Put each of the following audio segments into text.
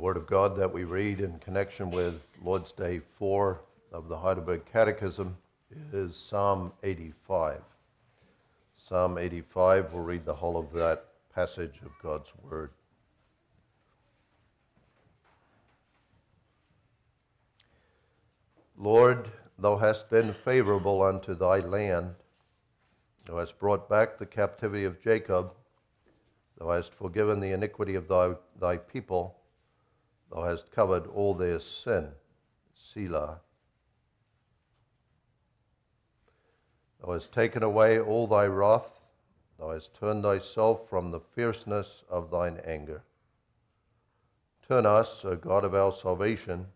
Word of God that we read in connection with Lord's Day 4 of the Heidelberg Catechism is Psalm 85. Psalm 85, we'll read the whole of that passage of God's Word. Lord, thou hast been favorable unto thy land. Thou hast brought back the captivity of Jacob. Thou hast forgiven the iniquity of thy, thy people. Thou hast covered all their sin. Selah. Thou hast taken away all thy wrath. Thou hast turned thyself from the fierceness of thine anger. Turn us, O God of our salvation,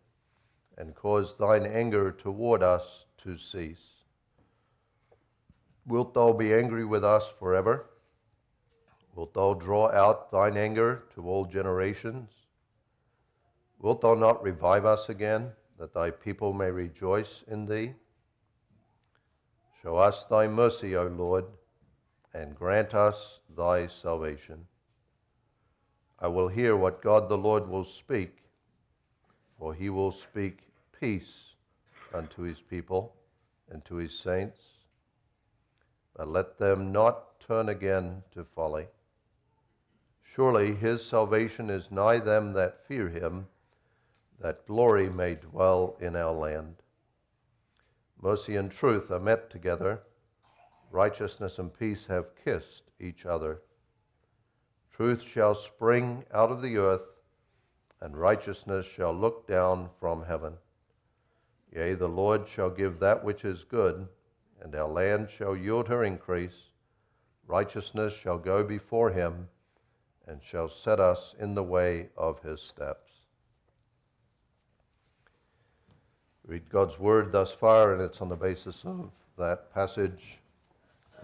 and cause thine anger toward us to cease. Wilt thou be angry with us forever? Wilt thou draw out thine anger to all generations? Wilt thou not revive us again, that thy people may rejoice in thee? Show us thy mercy, O Lord, and grant us thy salvation. I will hear what God the Lord will speak, for he will speak peace unto his people and to his saints. But let them not turn again to folly. Surely his salvation is nigh them that fear him that glory may dwell in our land. Mercy and truth are met together, righteousness and peace have kissed each other. Truth shall spring out of the earth, and righteousness shall look down from heaven. Yea, the Lord shall give that which is good, and our land shall yield her increase. Righteousness shall go before him, and shall set us in the way of his steps. Read God's word thus far, and it's on the basis of that passage,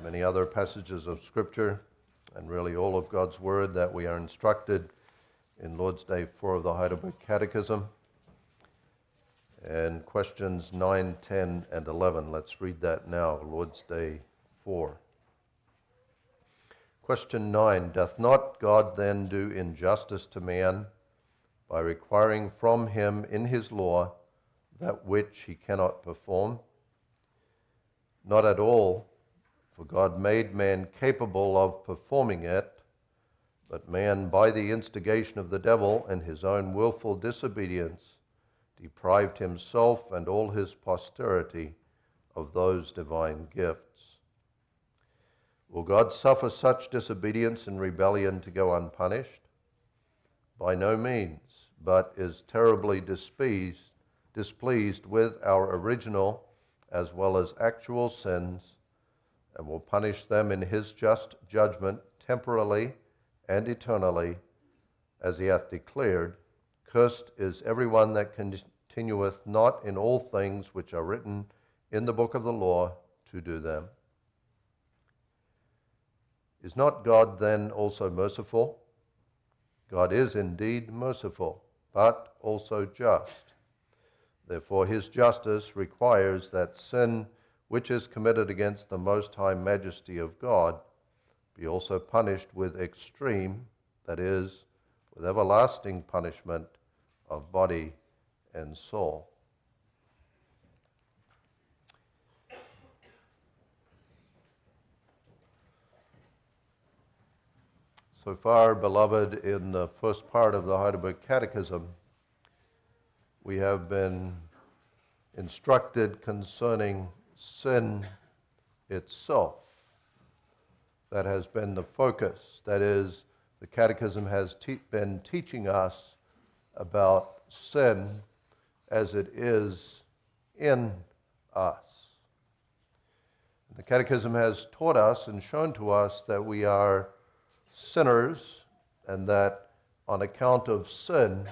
many other passages of Scripture, and really all of God's word that we are instructed in Lord's Day 4 of the Heidelberg Catechism. And questions 9, 10, and 11. Let's read that now, Lord's Day 4. Question 9 Doth not God then do injustice to man by requiring from him in his law that which he cannot perform? Not at all, for God made man capable of performing it, but man, by the instigation of the devil and his own wilful disobedience, deprived himself and all his posterity of those divine gifts. Will God suffer such disobedience and rebellion to go unpunished? By no means, but is terribly displeased displeased with our original as well as actual sins and will punish them in his just judgment temporally and eternally, as he hath declared Cursed is everyone that continueth not in all things which are written in the book of the law to do them. Is not God then also merciful? God is indeed merciful, but also just. Therefore, his justice requires that sin which is committed against the most high majesty of God be also punished with extreme, that is, with everlasting punishment of body and soul. So far, beloved, in the first part of the Heidelberg Catechism, we have been instructed concerning sin itself. That has been the focus. That is, the Catechism has te- been teaching us about sin as it is in us. The Catechism has taught us and shown to us that we are sinners and that on account of sin,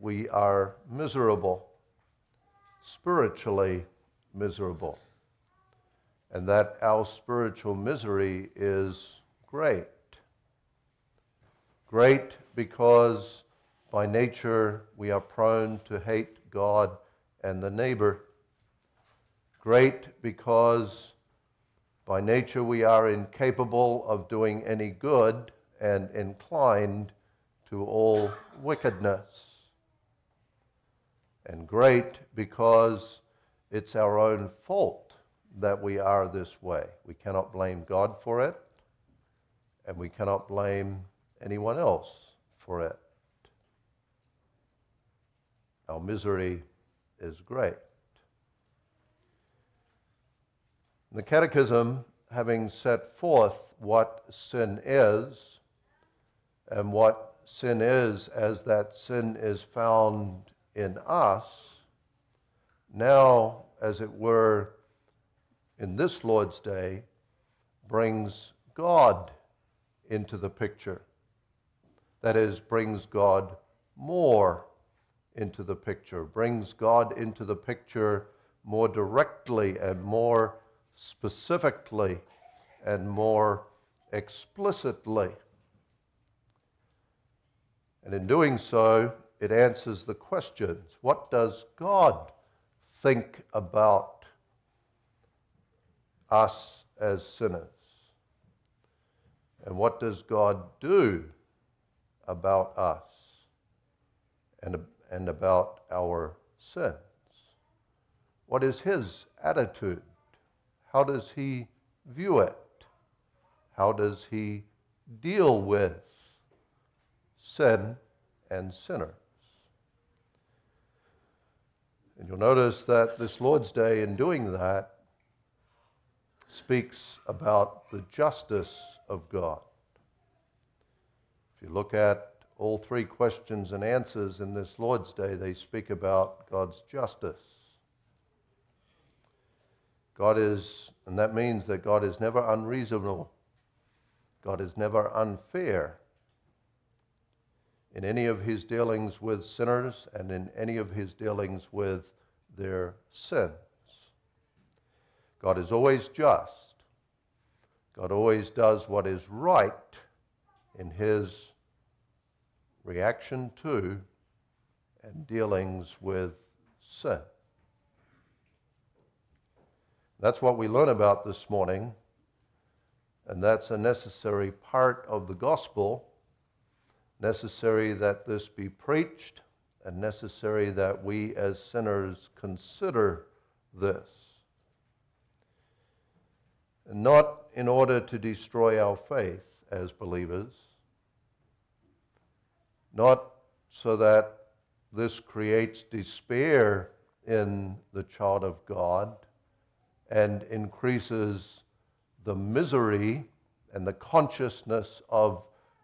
we are miserable, spiritually miserable, and that our spiritual misery is great. Great because by nature we are prone to hate God and the neighbor. Great because by nature we are incapable of doing any good and inclined to all wickedness. And great because it's our own fault that we are this way. We cannot blame God for it, and we cannot blame anyone else for it. Our misery is great. The Catechism, having set forth what sin is and what sin is as that sin is found in us, now, as it were, in this Lord's Day, brings God into the picture. That is, brings God more into the picture, brings God into the picture more directly and more specifically and more explicitly. And in doing so, it answers the questions what does God think about us as sinners? And what does God do about us and, and about our sins? What is His attitude? How does He view it? How does He deal with sin and sinners? And you'll notice that this Lord's Day, in doing that, speaks about the justice of God. If you look at all three questions and answers in this Lord's Day, they speak about God's justice. God is, and that means that God is never unreasonable. God is never unfair in any of his dealings with sinners and in any of his dealings with their sins. God is always just. God always does what is right in his reaction to and dealings with sin. That's what we learn about this morning, and that's a necessary part of the gospel, necessary that this be preached, and necessary that we as sinners consider this. Not in order to destroy our faith as believers, not so that this creates despair in the child of God and increases the misery and the consciousness of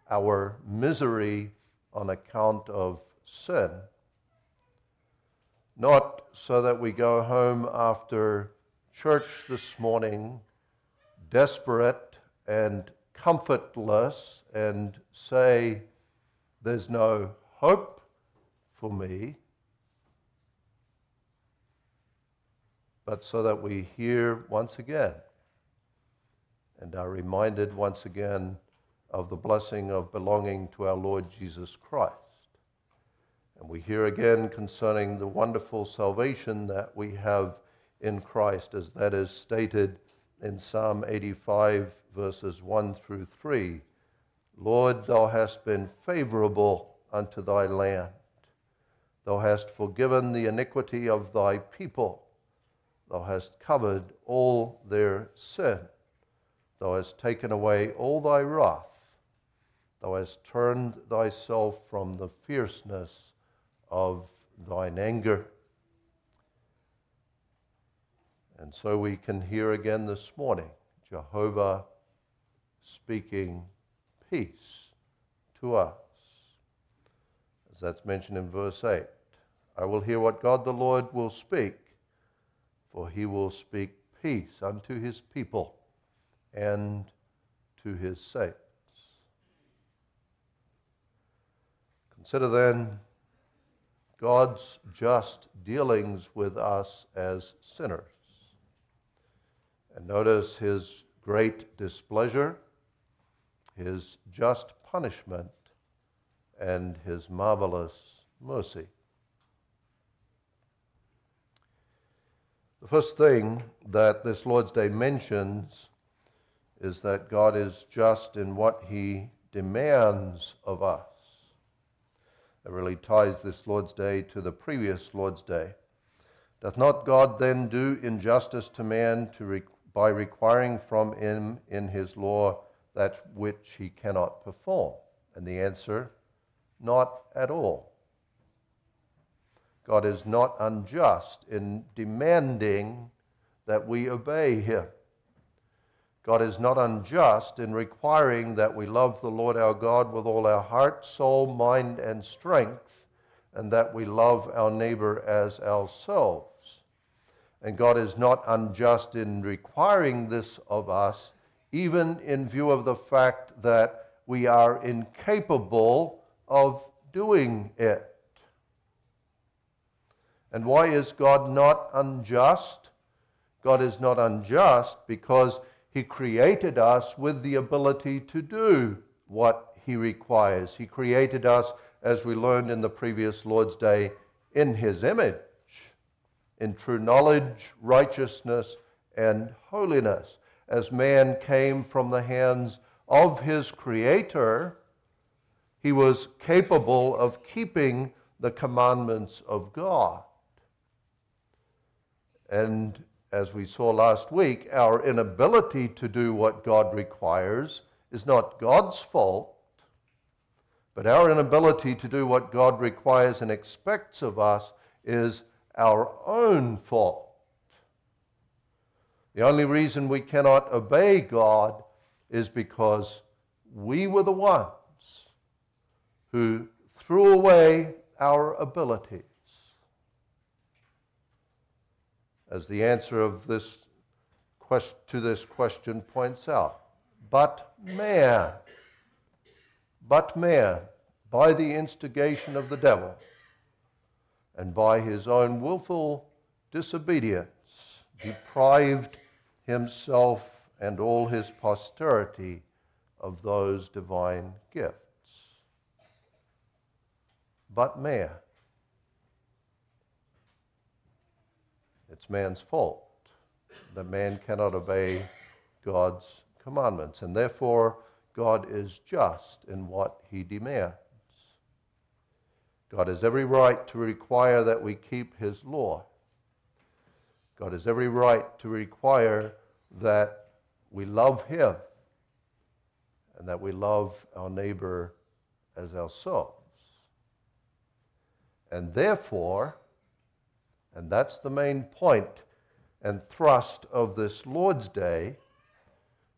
our misery on account of sin. Not so that we go home after church this morning desperate and comfortless and say, There's no hope for me, but so that we hear once again and are reminded once again of the blessing of belonging to our Lord Jesus Christ. And we hear again concerning the wonderful salvation that we have in Christ, as that is stated in Psalm 85, verses 1 through 3 Lord, thou hast been favorable unto thy land. Thou hast forgiven the iniquity of thy people. Thou hast covered all their sin. Thou hast taken away all thy wrath. Thou hast turned thyself from the fierceness of thine anger. And so we can hear again this morning Jehovah speaking peace to us. As that's mentioned in verse 8. I will hear what God the Lord will speak, for he will speak peace unto his people and to his saints. Consider then God's just dealings with us as sinners. And notice his great displeasure, his just punishment, and his marvelous mercy. The first thing that this Lord's Day mentions is that God is just in what he demands of us. It really ties this Lord's Day to the previous Lord's Day. Doth not God then do injustice to man to re- by requiring from him in his law that which he cannot perform? And the answer, not at all. God is not unjust in demanding that we obey him. God is not unjust in requiring that we love the Lord our God with all our heart, soul, mind, and strength, and that we love our neighbor as ourselves. And God is not unjust in requiring this of us, even in view of the fact that we are incapable of doing it. And why is God not unjust? God is not unjust because he created us with the ability to do what He requires. He created us, as we learned in the previous Lord's Day, in His image, in true knowledge, righteousness, and holiness. As man came from the hands of his Creator, he was capable of keeping the commandments of God. And as we saw last week, our inability to do what God requires is not God's fault, but our inability to do what God requires and expects of us is our own fault. The only reason we cannot obey God is because we were the ones who threw away our ability as the answer of this quest- to this question points out. But man, but man, by the instigation of the devil and by his own willful disobedience, deprived himself and all his posterity of those divine gifts. But man, It's man's fault that man cannot obey God's commandments, and therefore God is just in what he demands. God has every right to require that we keep his law. God has every right to require that we love him and that we love our neighbor as ourselves. And therefore, and that's the main point and thrust of this Lord's Day.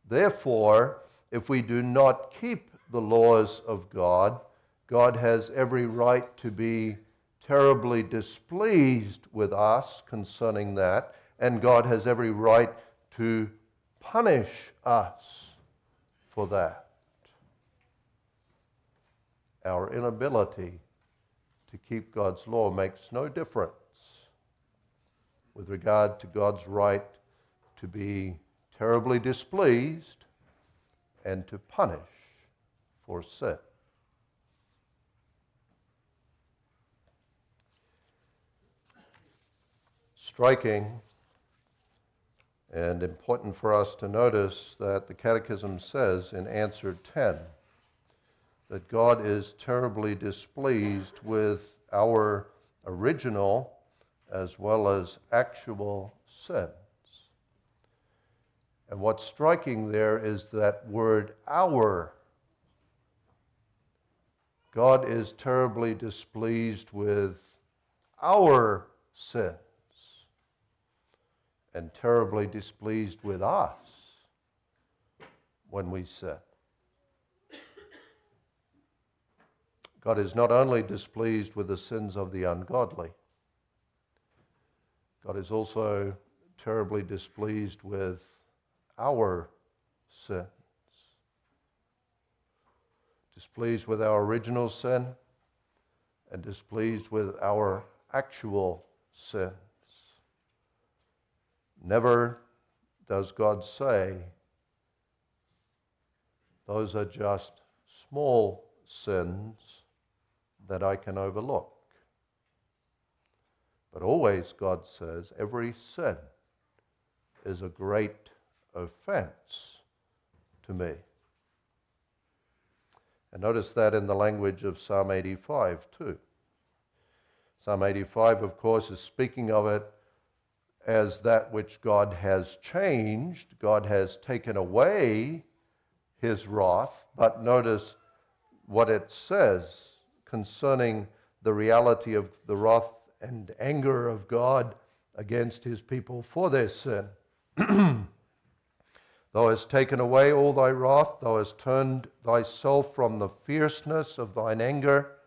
Therefore, if we do not keep the laws of God, God has every right to be terribly displeased with us concerning that, and God has every right to punish us for that. Our inability to keep God's law makes no difference with regard to God's right to be terribly displeased and to punish for sin. Striking and important for us to notice that the Catechism says in answer 10 that God is terribly displeased with our original as well as actual sins. And what's striking there is that word our. God is terribly displeased with our sins and terribly displeased with us when we sin. God is not only displeased with the sins of the ungodly, God is also terribly displeased with our sins. Displeased with our original sin and displeased with our actual sins. Never does God say, those are just small sins that I can overlook. But always, God says, every sin is a great offense to me. And notice that in the language of Psalm 85 too. Psalm 85, of course, is speaking of it as that which God has changed. God has taken away his wrath. But notice what it says concerning the reality of the wrath and anger of God against his people for their sin. Thou hast taken away all thy wrath, thou hast turned thyself from the fierceness of thine anger.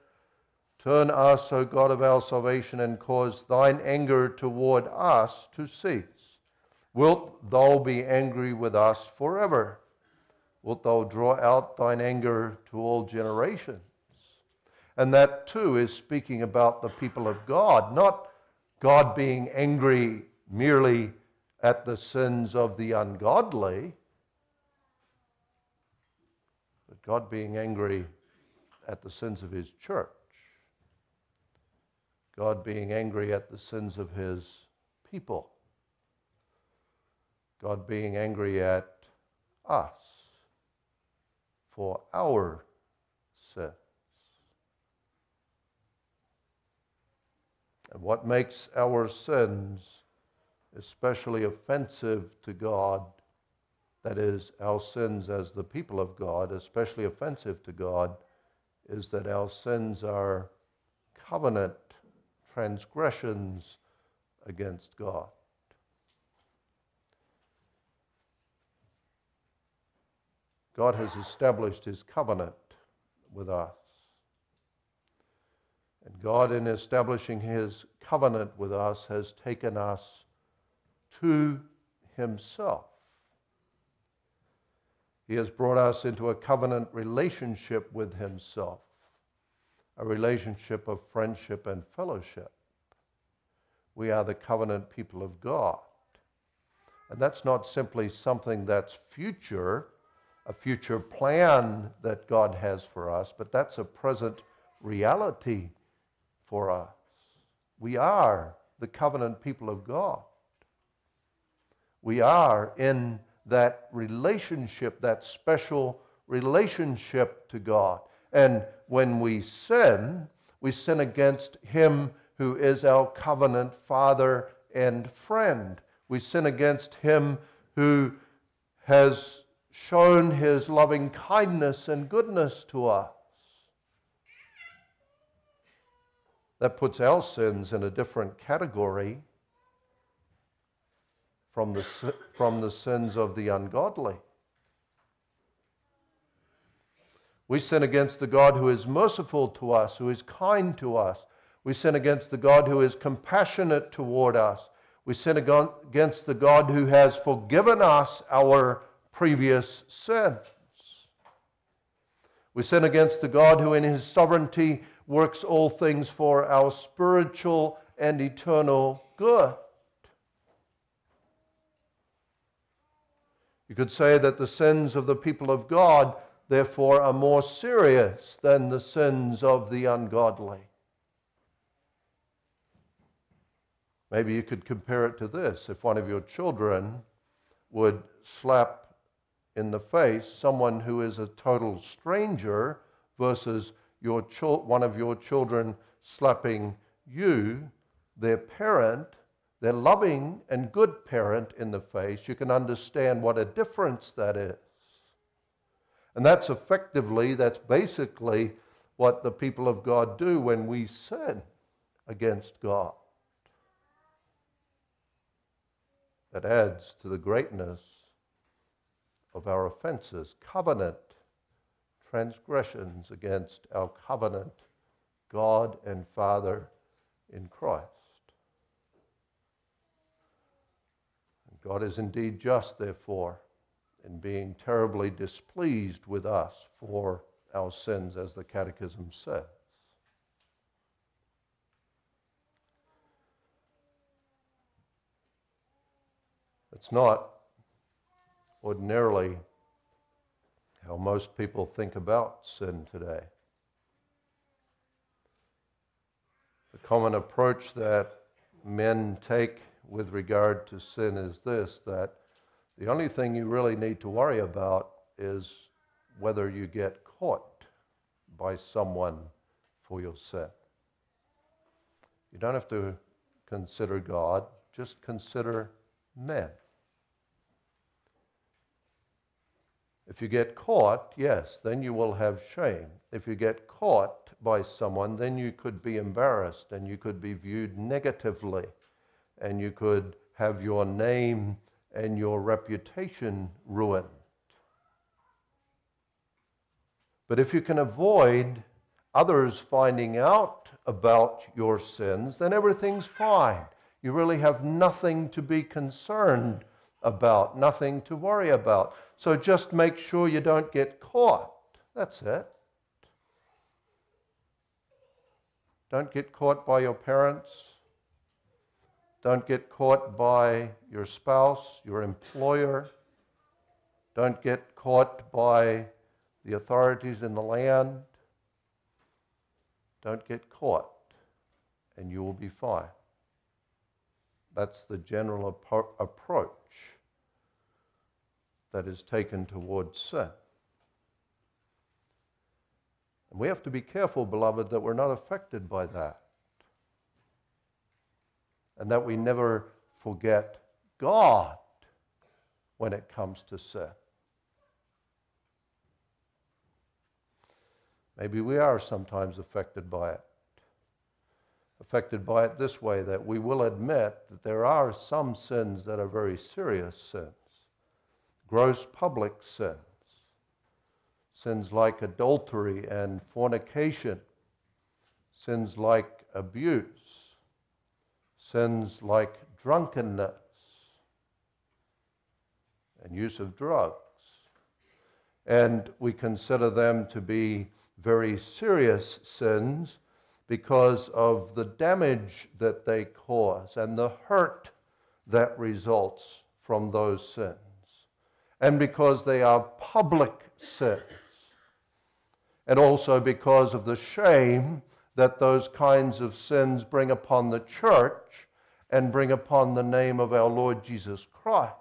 Turn us, O God of our salvation, and cause thine anger toward us to cease. Wilt thou be angry with us forever? Wilt thou draw out thine anger to all generations? And that too is speaking about the people of God, not God being angry merely at the sins of the ungodly, but God being angry at the sins of his church. God being angry at the sins of his people. God being angry at us for our sins. And what makes our sins especially offensive to God, that is, our sins as the people of God, especially offensive to God, is that our sins are covenant transgressions against God. God has established his covenant with us. And God, in establishing his covenant with us, has taken us to himself. He has brought us into a covenant relationship with himself, a relationship of friendship and fellowship. We are the covenant people of God. And that's not simply something that's future, a future plan that God has for us, but that's a present reality for us. We are the covenant people of God. We are in that relationship, that special relationship to God. And when we sin, we sin against Him who is our covenant Father and friend. We sin against Him who has shown His loving kindness and goodness to us. That puts our sins in a different category from the, from the sins of the ungodly. We sin against the God who is merciful to us, who is kind to us. We sin against the God who is compassionate toward us. We sin against the God who has forgiven us our previous sins. We sin against the God who, in his sovereignty, works all things for our spiritual and eternal good. You could say that the sins of the people of God, therefore, are more serious than the sins of the ungodly. Maybe you could compare it to this. If one of your children would slap in the face someone who is a total stranger versus your one of your children slapping you, their parent, their loving and good parent in the face, you can understand what a difference that is. And that's effectively, that's basically what the people of God do when we sin against God. That adds to the greatness of our offenses. Covenant transgressions against our covenant God and Father in Christ. God is indeed just, therefore, in being terribly displeased with us for our sins, as the Catechism says. It's not ordinarily how most people think about sin today. The common approach that men take with regard to sin is this that the only thing you really need to worry about is whether you get caught. by someone for your sin. You don't have to consider God, just consider men. If you get caught, yes, then you will have shame. If you get caught by someone, then you could be embarrassed and you could be viewed negatively and you could have your name and your reputation ruined. But if you can avoid others finding out about your sins, then everything's fine. You really have nothing to be concerned about, nothing to worry about. So just make sure you don't get caught. That's it. Don't get caught by your parents. Don't get caught by your spouse, your employer. Don't get caught by the authorities in the land. Don't get caught, and you will be fine. That's the general approach that is taken towards sin. And we have to be careful, beloved, that we're not affected by that. And that we never forget God when it comes to sin. Maybe we are sometimes affected by it. Affected by it this way that we will admit that there are some sins that are very serious sins, gross public sins, sins like adultery and fornication, sins like abuse, sins like drunkenness and use of drugs. And we consider them to be very serious sins because of the damage that they cause and the hurt that results from those sins, and because they are public sins, and also because of the shame that those kinds of sins bring upon the church and bring upon the name of our Lord Jesus Christ.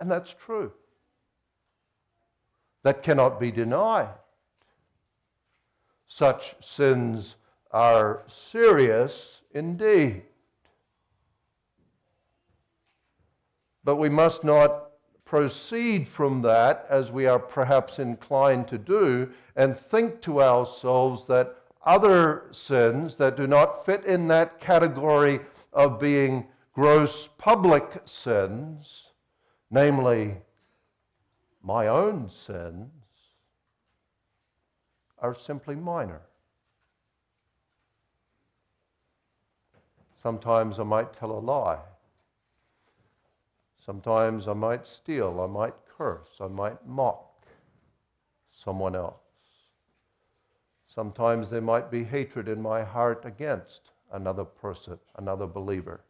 And that's true that cannot be denied. Such sins are serious indeed. But we must not proceed from that as we are perhaps inclined to do and think to ourselves that other sins that do not fit in that category of being gross public sins, namely my own sins are simply minor. Sometimes I might tell a lie. Sometimes I might steal. I might curse. I might mock someone else. Sometimes there might be hatred in my heart against another person, another believer.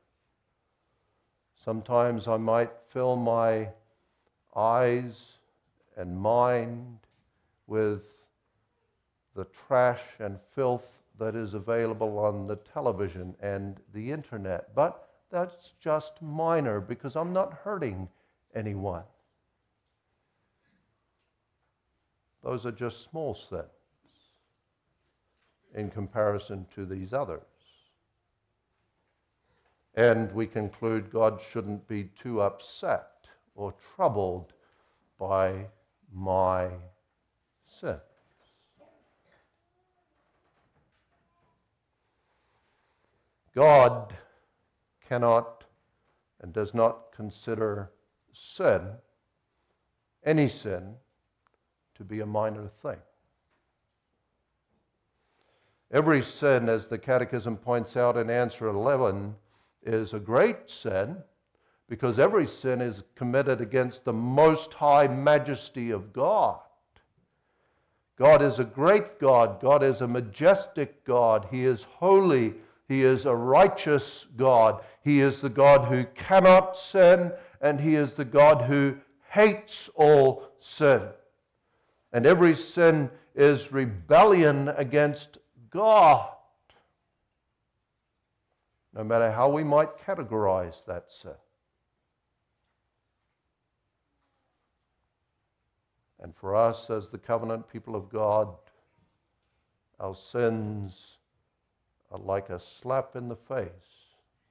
Sometimes I might fill my eyes and mind with the trash and filth that is available on the television and the internet. But that's just minor because I'm not hurting anyone. Those are just small sins in comparison to these others. And we conclude God shouldn't be too upset or troubled by my sins. God cannot and does not consider sin, any sin, to be a minor thing. Every sin, as the Catechism points out in answer 11, is a great sin because every sin is committed against the most high majesty of God. God is a great God. God is a majestic God. He is holy. He is a righteous God. He is the God who cannot sin, and He is the God who hates all sin. And every sin is rebellion against God. No matter how we might categorize that sin. And for us, as the covenant people of God, our sins Uh, like a slap in the face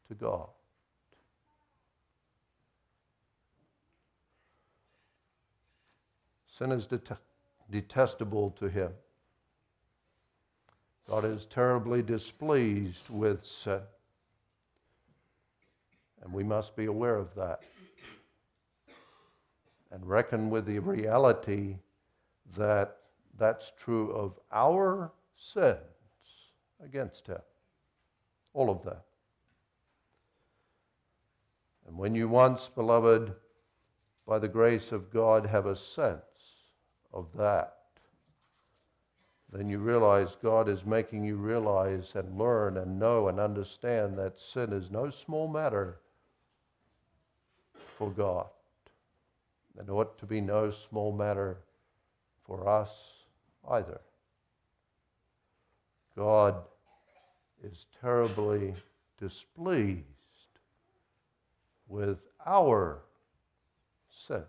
to God. Sin is det- detestable to Him. God is terribly displeased with sin. And we must be aware of that and reckon with the reality that that's true of our sins against Him. All of them. And when you once, beloved, by the grace of God, have a sense of that, then you realize God is making you realize and learn and know and understand that sin is no small matter for God. And ought to be no small matter for us either. God is terribly displeased with our sins.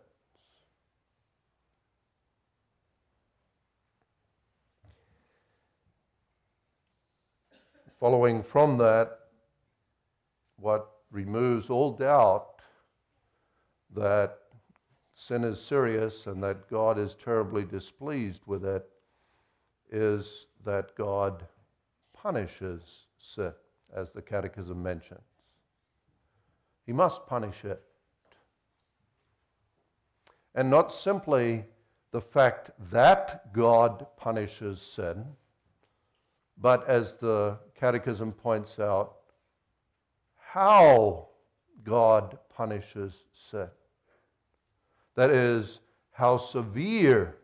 Following from that, what removes all doubt that sin is serious and that God is terribly displeased with it is that God punishes as the Catechism mentions. He must punish it. And not simply the fact that God punishes sin, but as the Catechism points out, how God punishes sin. That is, how severe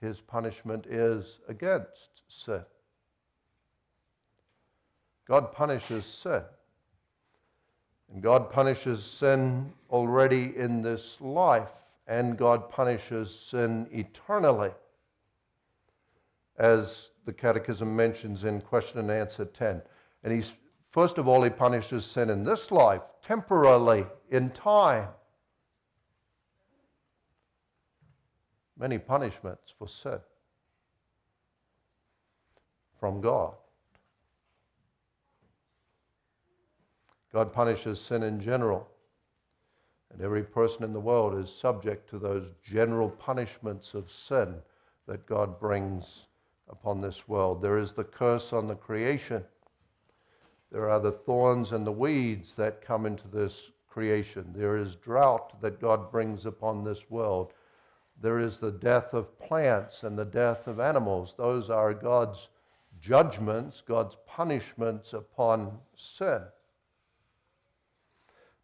his punishment is against sin. God punishes sin. And God punishes sin already in this life, and God punishes sin eternally. As the Catechism mentions in question and answer 10. And he's, first of all, he punishes sin in this life, temporarily, in time. Many punishments for sin from God. God punishes sin in general. And every person in the world is subject to those general punishments of sin that God brings upon this world. There is the curse on the creation. There are the thorns and the weeds that come into this creation. There is drought that God brings upon this world. There is the death of plants and the death of animals. Those are God's judgments, God's punishments upon sin.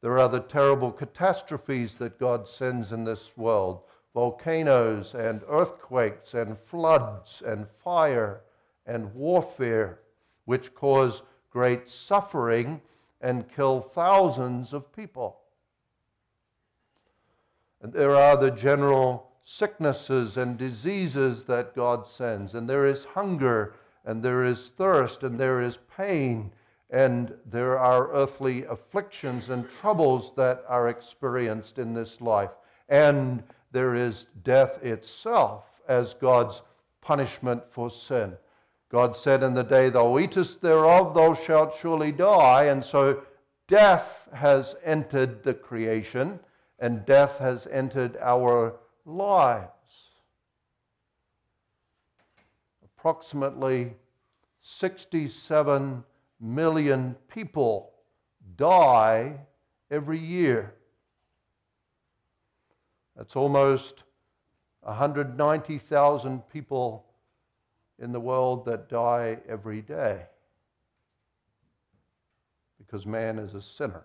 There are the terrible catastrophes that God sends in this world volcanoes and earthquakes and floods and fire and warfare, which cause great suffering and kill thousands of people. And there are the general sicknesses and diseases that God sends, and there is hunger, and there is thirst, and there is pain and there are earthly afflictions and troubles that are experienced in this life. And there is death itself as God's punishment for sin. God said, In the day thou eatest thereof, thou shalt surely die. And so death has entered the creation, and death has entered our lives. Approximately 67 million people die every year. That's almost 190,000 people in the world that die every day because man is a sinner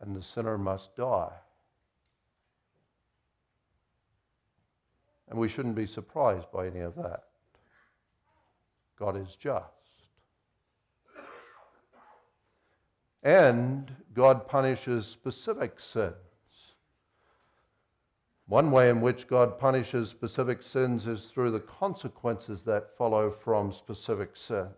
and the sinner must die. And we shouldn't be surprised by any of that. God is just. And God punishes specific sins. One way in which God punishes specific sins is through the consequences that follow from specific sins.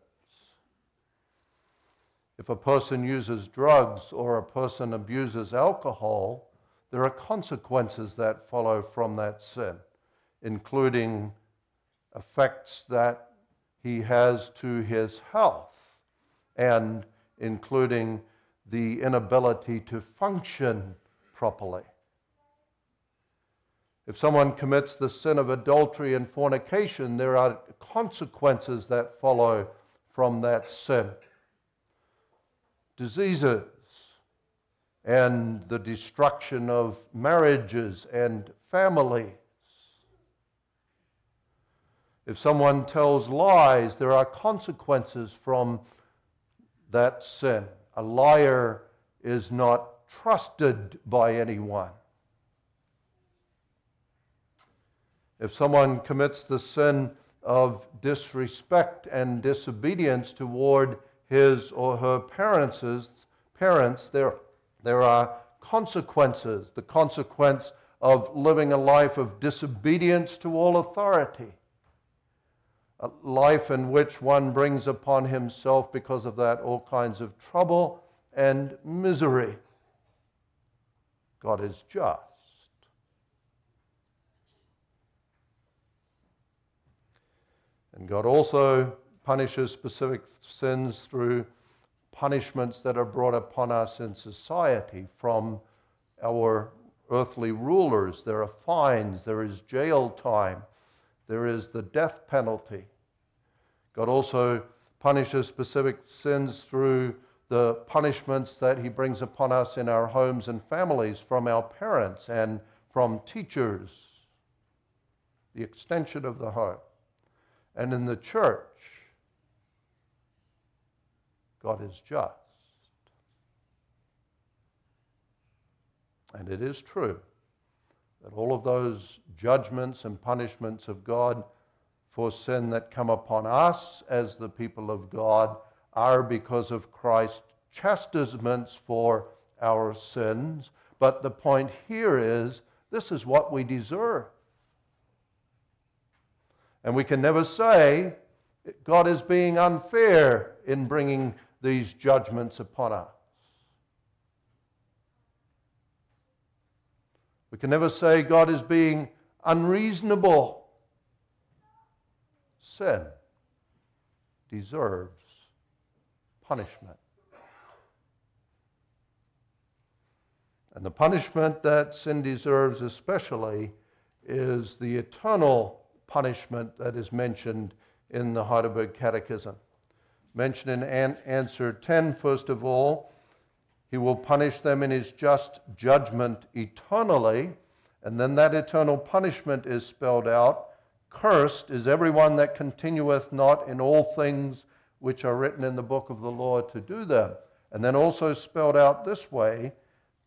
If a person uses drugs or a person abuses alcohol, there are consequences that follow from that sin, including effects that he has to his health and including the inability to function properly. If someone commits the sin of adultery and fornication, there are consequences that follow from that sin. Diseases and the destruction of marriages and families. If someone tells lies, there are consequences from that sin. A liar is not trusted by anyone. If someone commits the sin of disrespect and disobedience toward his or her parents, parents there, there are consequences. The consequence of living a life of disobedience to all authority life in which one brings upon himself, because of that, all kinds of trouble and misery. God is just. And God also punishes specific sins through punishments that are brought upon us in society from our earthly rulers. There are fines, there is jail time, there is the death penalty. God also punishes specific sins through the punishments that He brings upon us in our homes and families from our parents and from teachers, the extension of the home. And in the church, God is just. And it is true that all of those judgments and punishments of God for sin that come upon us as the people of God are because of Christ's chastisements for our sins. But the point here is this is what we deserve. And we can never say God is being unfair in bringing these judgments upon us. We can never say God is being unreasonable sin deserves punishment. And the punishment that sin deserves, especially, is the eternal punishment that is mentioned in the Heidelberg Catechism. Mentioned in an- answer 10, first of all, he will punish them in his just judgment eternally. And then that eternal punishment is spelled out Cursed is everyone that continueth not in all things which are written in the book of the law to do them. And then also spelled out this way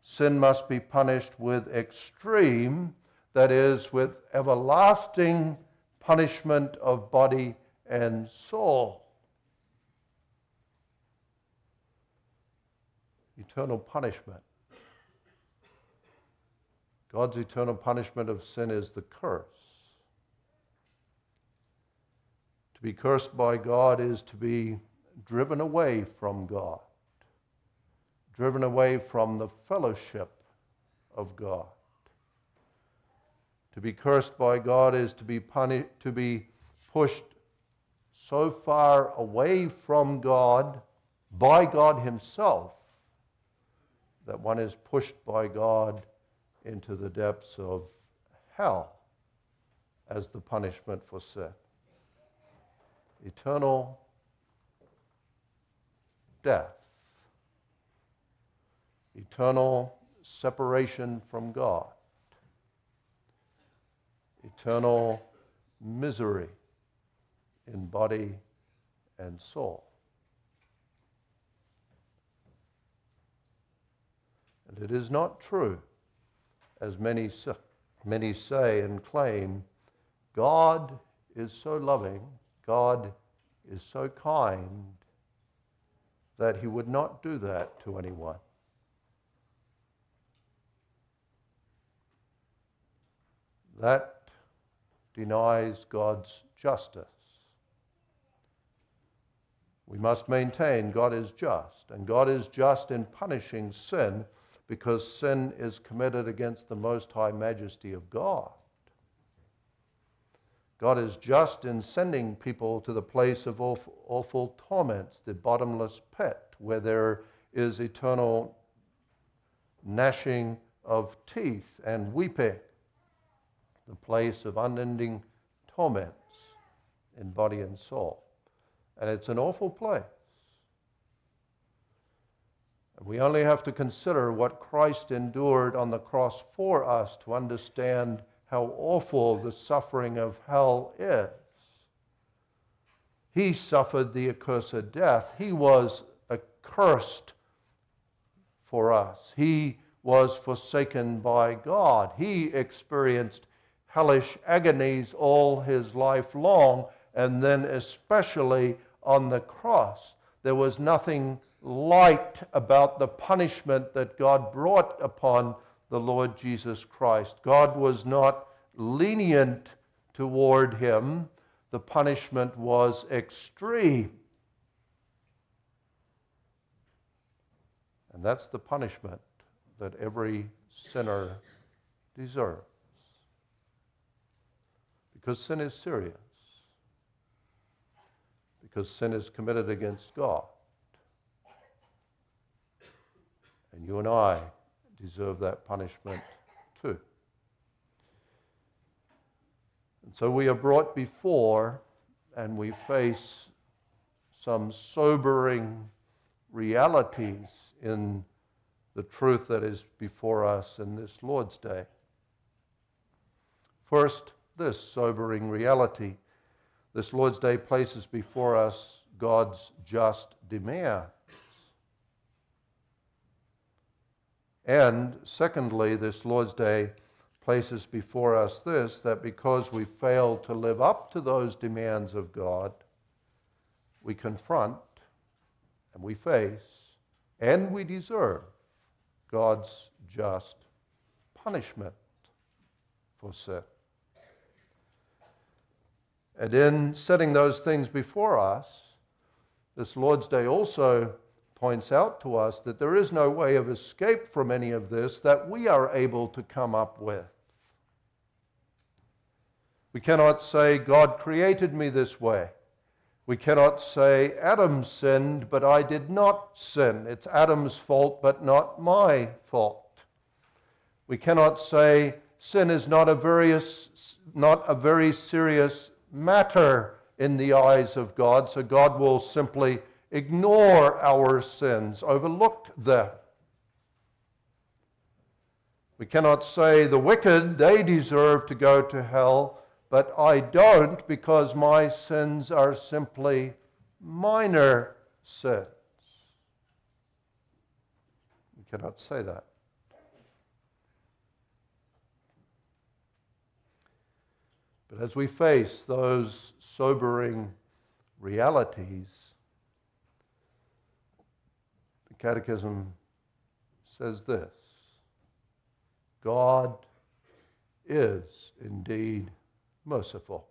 sin must be punished with extreme, that is, with everlasting punishment of body and soul. Eternal punishment. God's eternal punishment of sin is the curse. To be cursed by God is to be driven away from God, driven away from the fellowship of God. To be cursed by God is to be punished, to be pushed so far away from God by God Himself that one is pushed by God into the depths of hell as the punishment for sin. Eternal death, eternal separation from God, eternal misery in body and soul. It is not true, as many, many say and claim, God is so loving God is so kind that he would not do that to anyone. That denies God's justice. We must maintain God is just, and God is just in punishing sin, because sin is committed against the most high majesty of God. God is just in sending people to the place of awful, awful torments, the bottomless pit, where there is eternal gnashing of teeth and weeping, the place of unending torments in body and soul. And it's an awful place. We only have to consider what Christ endured on the cross for us to understand how awful the suffering of hell is. He suffered the accursed death. He was accursed for us. He was forsaken by God. He experienced hellish agonies all his life long, and then especially on the cross. There was nothing light about the punishment that God brought upon the Lord Jesus Christ. God was not lenient toward him, the punishment was extreme. And that's the punishment that every sinner deserves. Because sin is serious. Because sin is committed against God. And you and I deserve that punishment too. And so we are brought before and we face some sobering realities in the truth that is before us in this Lord's Day. First, this sobering reality. This Lord's Day places before us God's just demand. And secondly, this Lord's Day places before us this that because we fail to live up to those demands of God, we confront and we face and we deserve God's just punishment for sin. And in setting those things before us, this Lord's Day also points out to us that there is no way of escape from any of this that we are able to come up with. We cannot say, God created me this way. We cannot say, Adam sinned, but I did not sin. It's Adam's fault, but not my fault. We cannot say, sin is not a very, not a very serious matter in the eyes of God, so God will simply ignore our sins, overlook them. We cannot say the wicked, they deserve to go to hell, but I don't because my sins are simply minor sins. We cannot say that. But as we face those sobering realities, Catechism says this God is indeed merciful.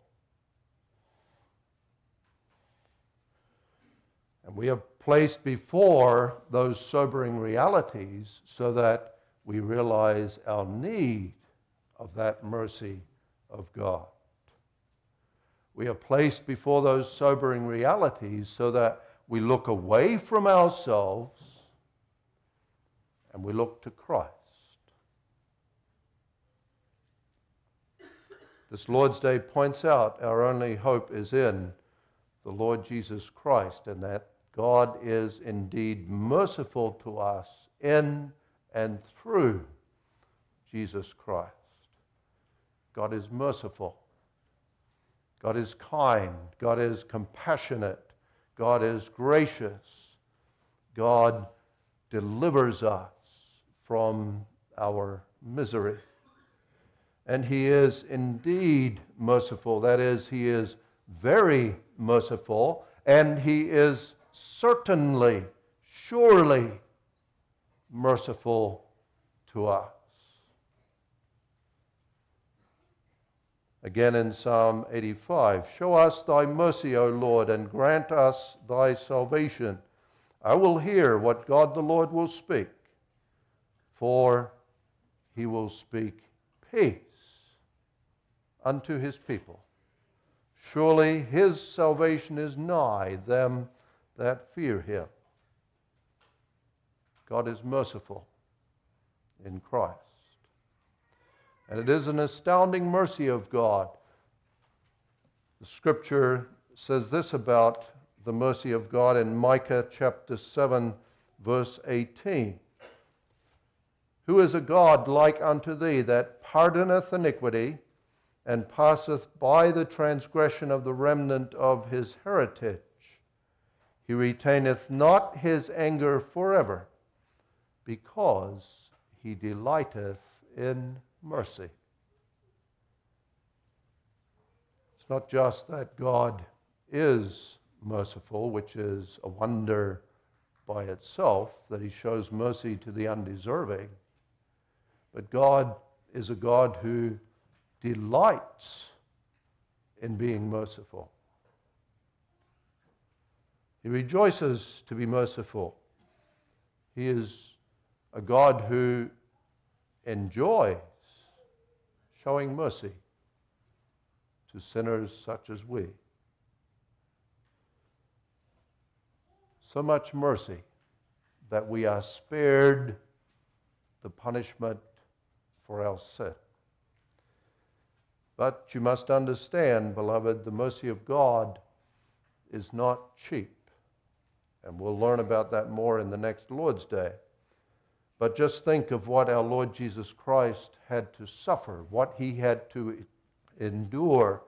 And we are placed before those sobering realities so that we realize our need of that mercy of God. We are placed before those sobering realities so that we look away from ourselves and we look to Christ. This Lord's Day points out our only hope is in the Lord Jesus Christ, and that God is indeed merciful to us in and through Jesus Christ. God is merciful. God is kind. God is compassionate. God is gracious. God delivers us from our misery. And he is indeed merciful. That is, he is very merciful, and he is certainly, surely merciful to us. Again in Psalm 85 Show us thy mercy, O Lord, and grant us thy salvation. I will hear what God the Lord will speak for he will speak peace unto his people. Surely his salvation is nigh them that fear him. God is merciful in Christ. And it is an astounding mercy of God. The scripture says this about the mercy of God in Micah chapter 7, verse 18. Who is a God like unto thee that pardoneth iniquity and passeth by the transgression of the remnant of his heritage? He retaineth not his anger forever, because he delighteth in mercy. It's not just that God is merciful, which is a wonder by itself, that he shows mercy to the undeserving, but God is a God who delights in being merciful. He rejoices to be merciful. He is a God who enjoys showing mercy to sinners such as we. So much mercy that we are spared the punishment for our sin. But you must understand, beloved, the mercy of God is not cheap. And we'll learn about that more in the next Lord's Day. But just think of what our Lord Jesus Christ had to suffer, what he had to endure.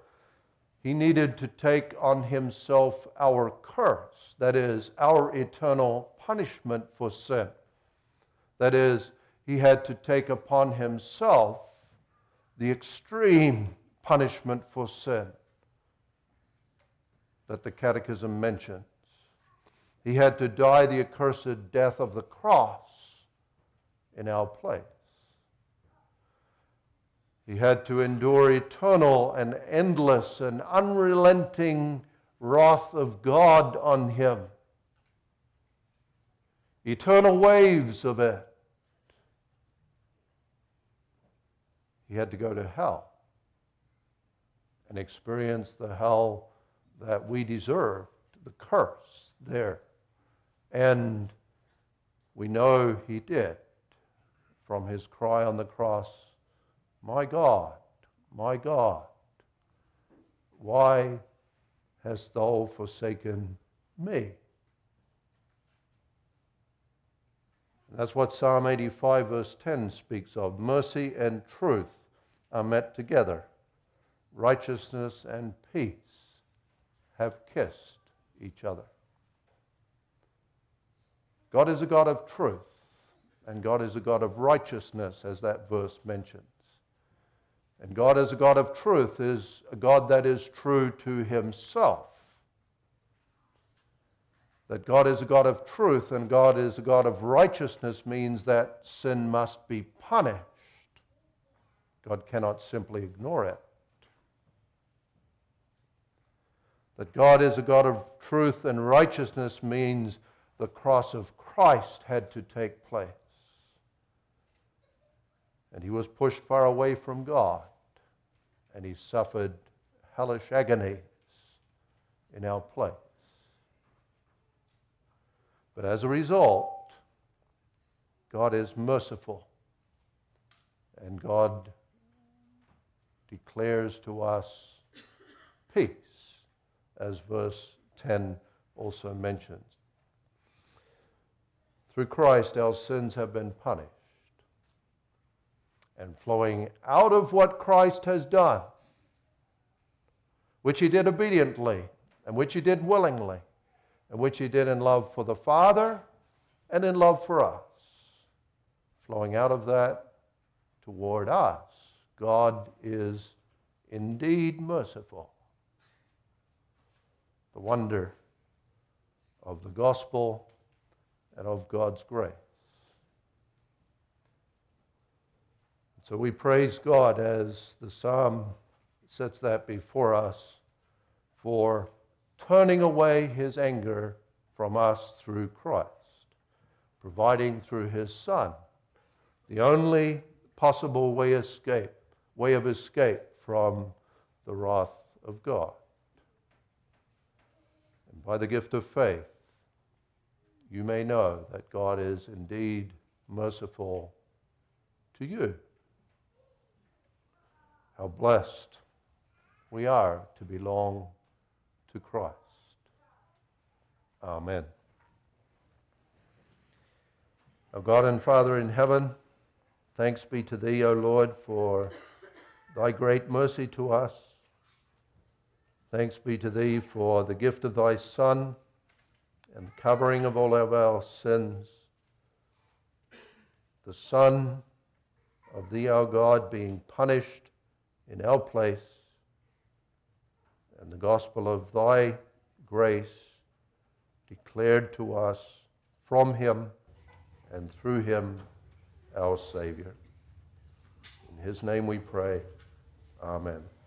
He needed to take on himself our curse, that is, our eternal punishment for sin. That is, he had to take upon himself the extreme punishment for sin that the Catechism mentions. He had to die the accursed death of the cross in our place. He had to endure eternal and endless and unrelenting wrath of God on him. Eternal waves of it. He had to go to hell and experience the hell that we deserve, the curse there. And we know he did from his cry on the cross, My God, my God, why hast thou forsaken me? That's what Psalm 85, verse 10 speaks of. Mercy and truth are met together, righteousness and peace have kissed each other. God is a God of truth. And God is a God of righteousness, as that verse mentions. And God, as a God of truth, is a God that is true to himself. That God is a God of truth and God is a God of righteousness means that sin must be punished. God cannot simply ignore it. That God is a God of truth and righteousness means the cross of Christ had to take place and he was pushed far away from God, and he suffered hellish agonies in our place. But as a result, God is merciful, and God declares to us peace, as verse 10 also mentions. Through Christ, our sins have been punished and flowing out of what Christ has done, which he did obediently, and which he did willingly, and which he did in love for the Father and in love for us. Flowing out of that toward us, God is indeed merciful. The wonder of the gospel and of God's grace. So we praise God as the psalm sets that before us for turning away his anger from us through Christ, providing through his Son the only possible way escape, way of escape from the wrath of God. And by the gift of faith, you may know that God is indeed merciful to you. How blessed we are to belong to Christ. Amen. Our God and Father in heaven, thanks be to Thee, O Lord, for Thy great mercy to us. Thanks be to Thee for the gift of Thy Son and the covering of all of our sins. The Son of Thee, our God, being punished in our place, and the gospel of Thy grace declared to us from Him and through Him, our Savior. In His name we pray. Amen.